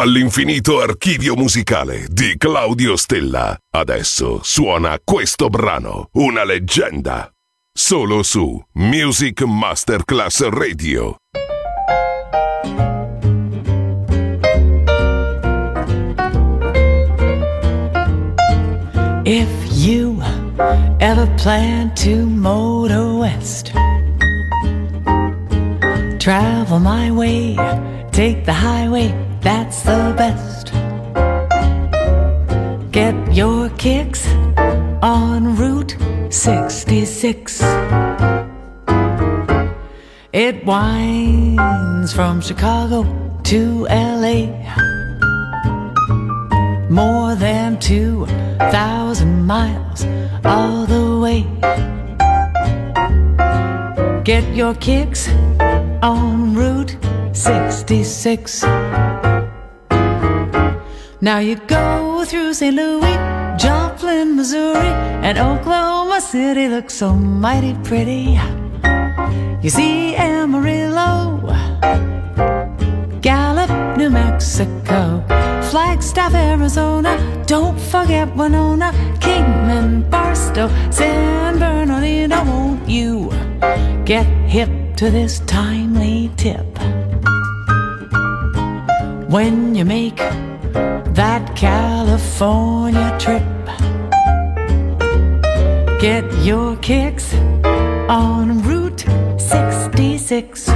Dall'infinito archivio musicale di Claudio Stella. Adesso suona questo brano, una leggenda. Solo su Music Masterclass Radio. If you ever plan to motor west, travel my way, take the highway that's the best. Get your kicks on Route 66. It winds from Chicago to LA. More than 2,000 miles all the way. Get your kicks on Route 66. Now you go through St. Louis, Joplin, Missouri, and Oklahoma City looks so mighty pretty. You see Amarillo, Gallup, New Mexico, Flagstaff, Arizona. Don't forget Winona, Kingman, Barstow, San Bernardino. Won't you get hip to this timely tip? When you make California trip. Get your kicks on Route 66.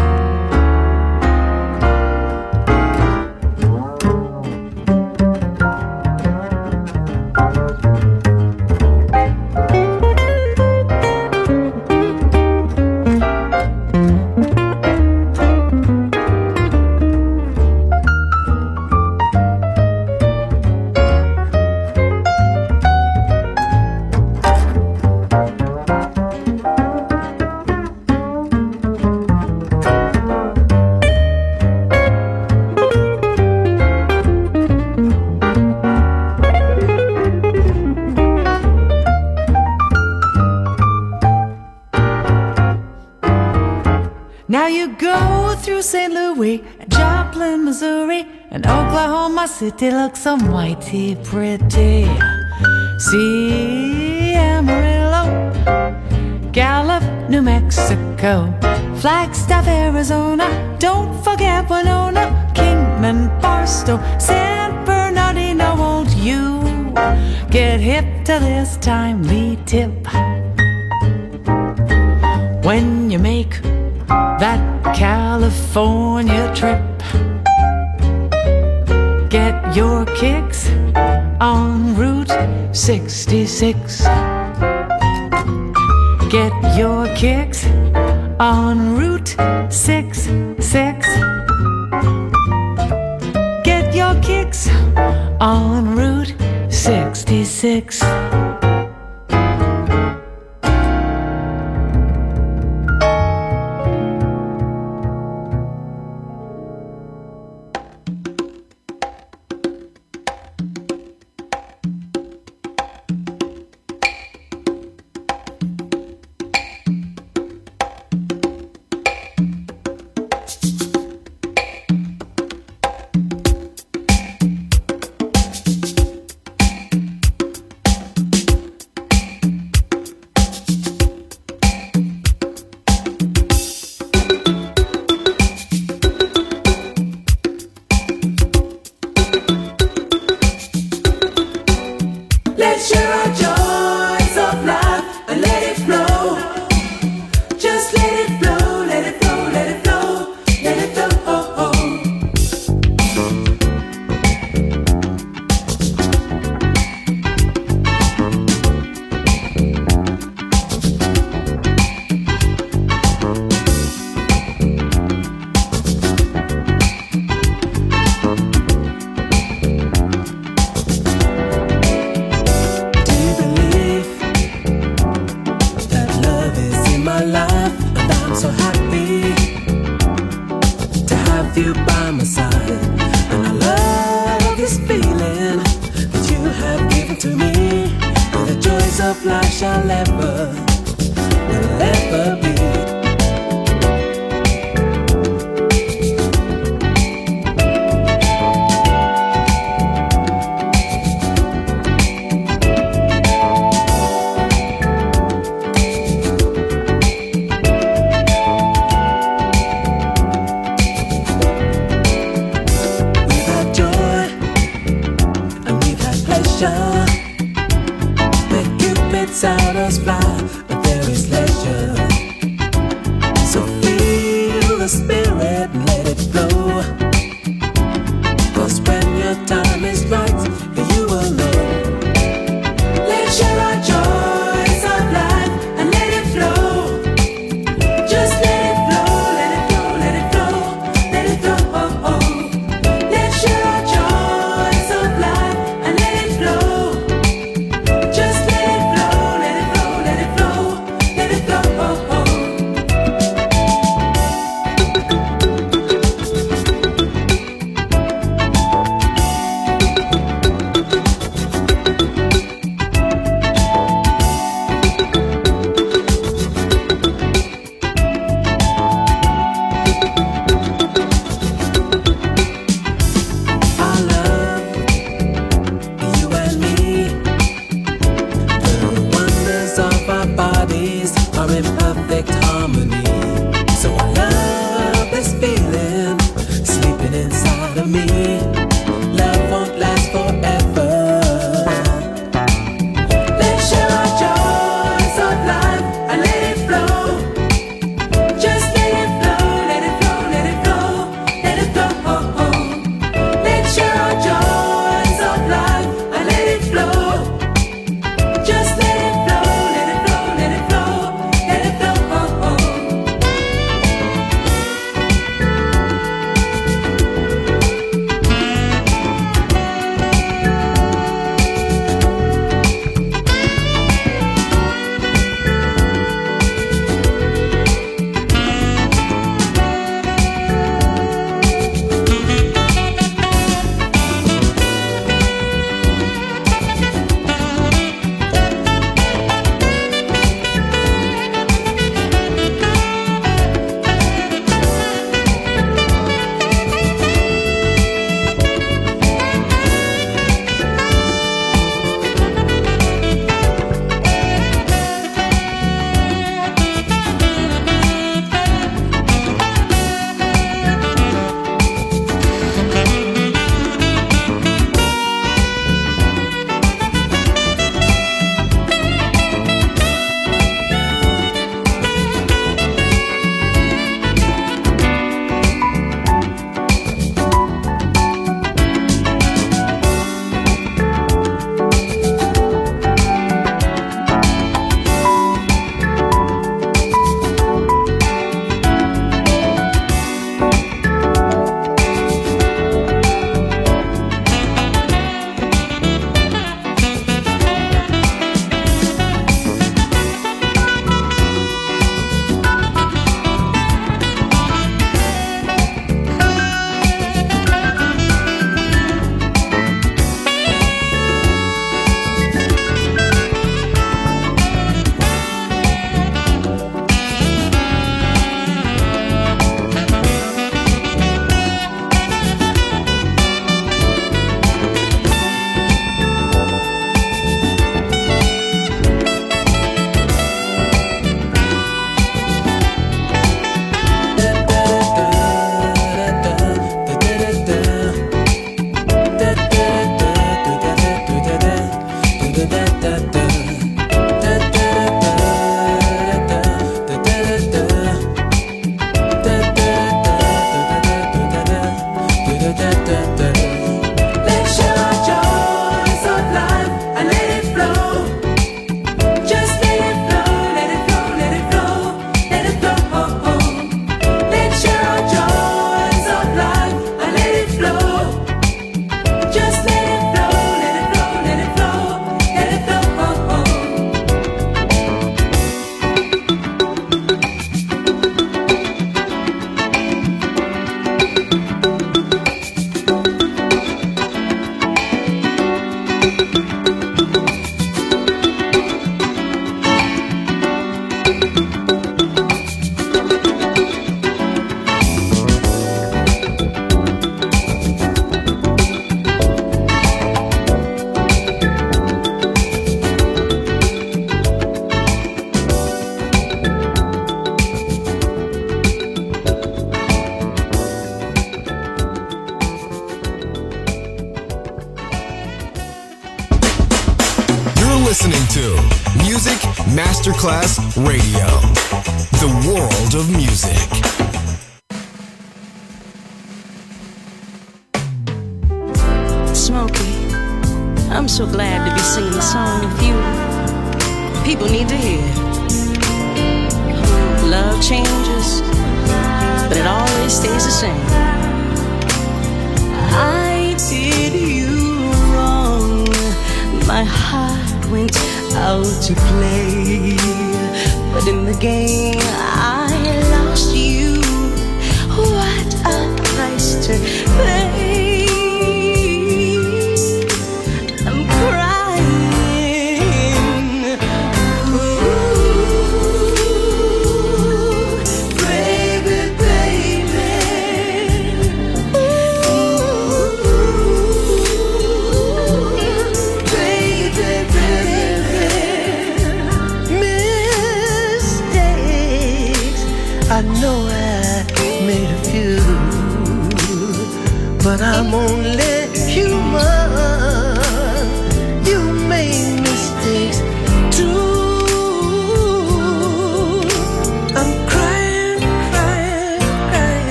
City looks so mighty pretty. See Amarillo, Gallup, New Mexico, Flagstaff, Arizona. Don't forget Winona, Kingman, Barstow, San Bernardino. Won't you get hip to this timely tip? When you make that California trip Get your kicks on Route 66. Get your kicks on Route 66. Get your kicks on Route 66.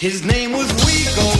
His name was Wego.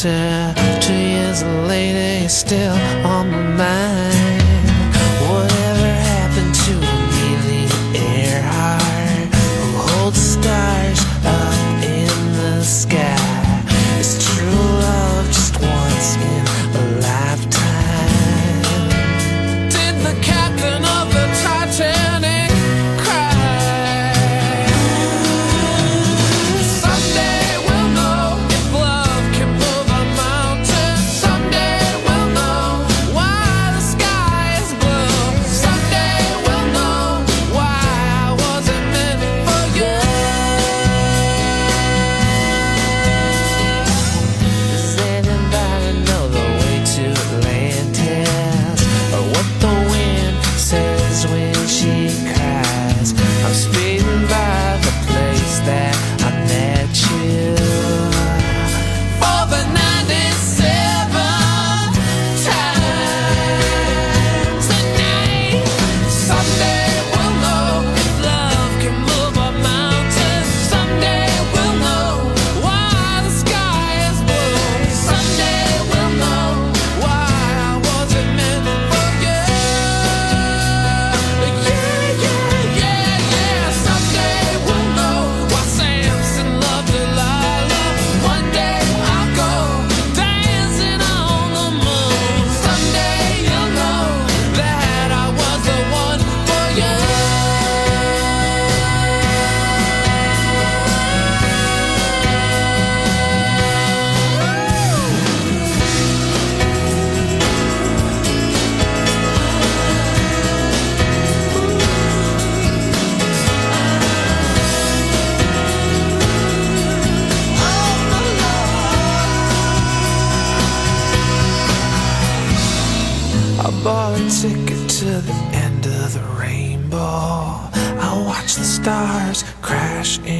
Two years later, you're still on my mind. end of the rainbow. I'll watch the stars crash in.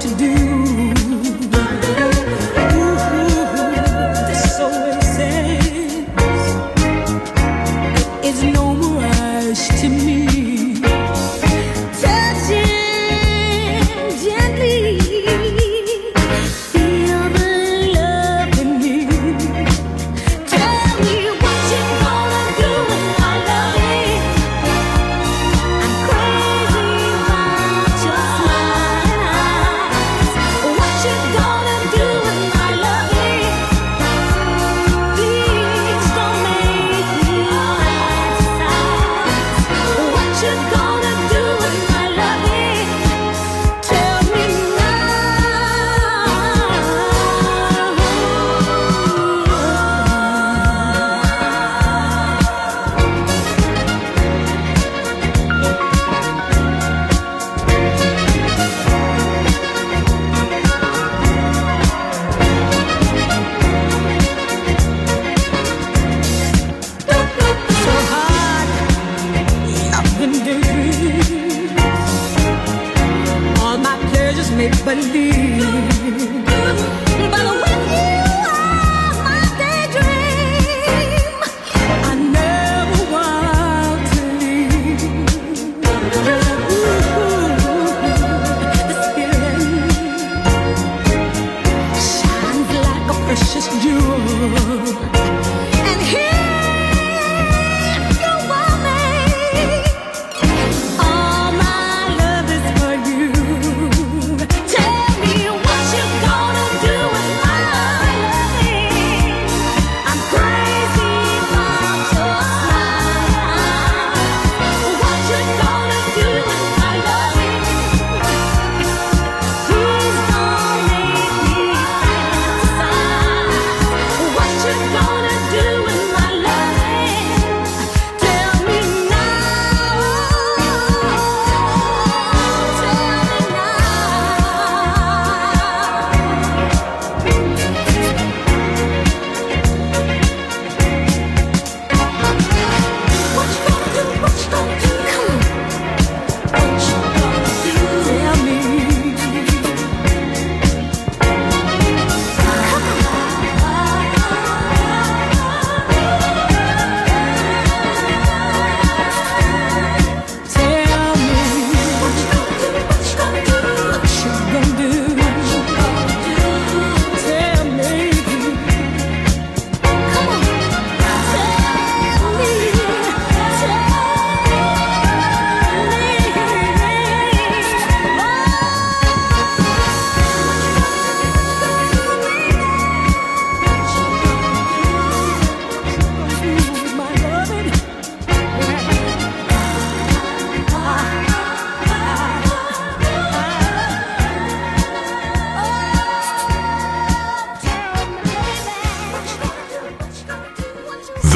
to do.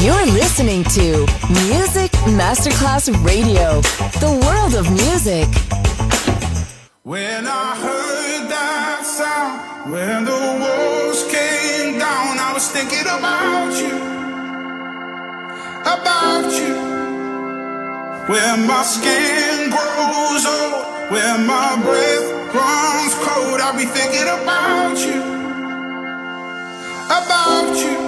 You're listening to Music Masterclass Radio, the world of music. When I heard that sound, when the walls came down, I was thinking about you, about you. Where my skin grows old, where my breath runs cold, I'll be thinking about you, about you.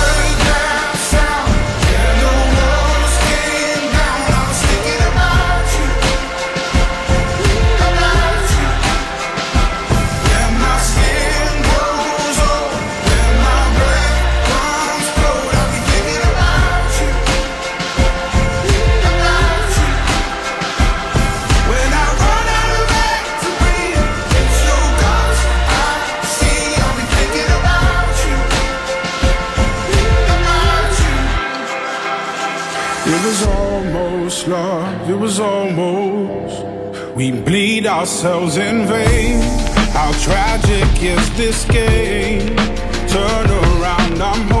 was almost. We bleed ourselves in vain. How tragic is this game? Turn around, I'm holding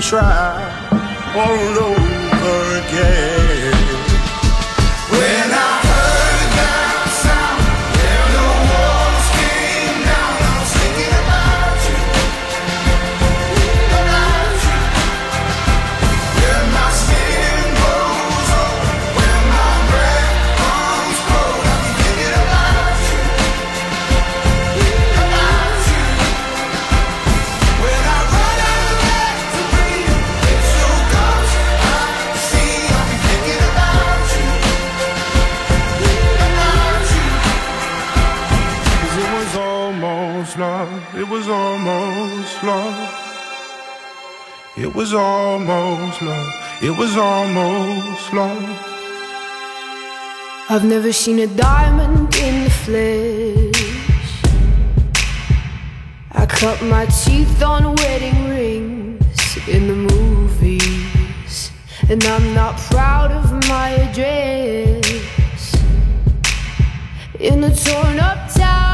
try. Oh, All over it was almost love. It was almost love, it was almost love. I've never seen a diamond in the flesh. I cut my teeth on wedding rings in the movies, and I'm not proud of my address. In a torn up town,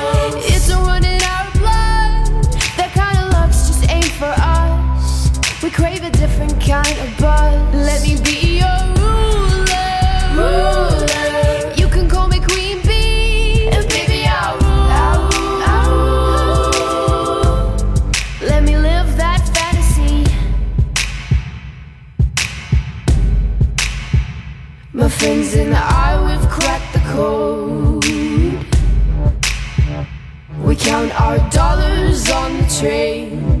crave a different kind of buzz. Let me be your ruler. Ruler. You can call me Queen Bee, and baby I'll rule. I'll rule. I'll rule. Let me live that fantasy. My friends and I, we've cracked the code. We count our dollars on the train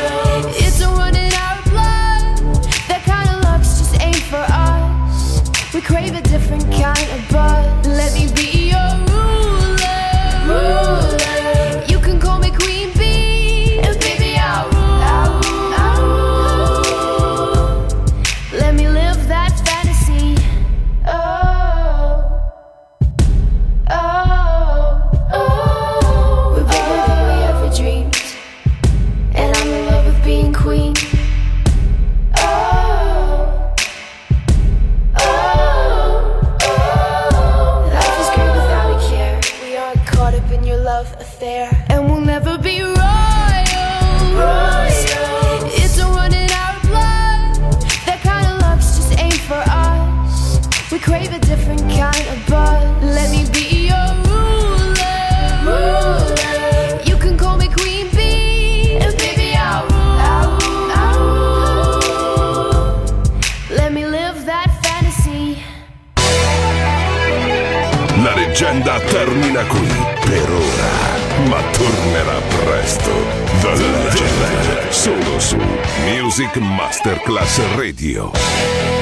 tornerà presto. The Legend, solo su Music Masterclass Radio.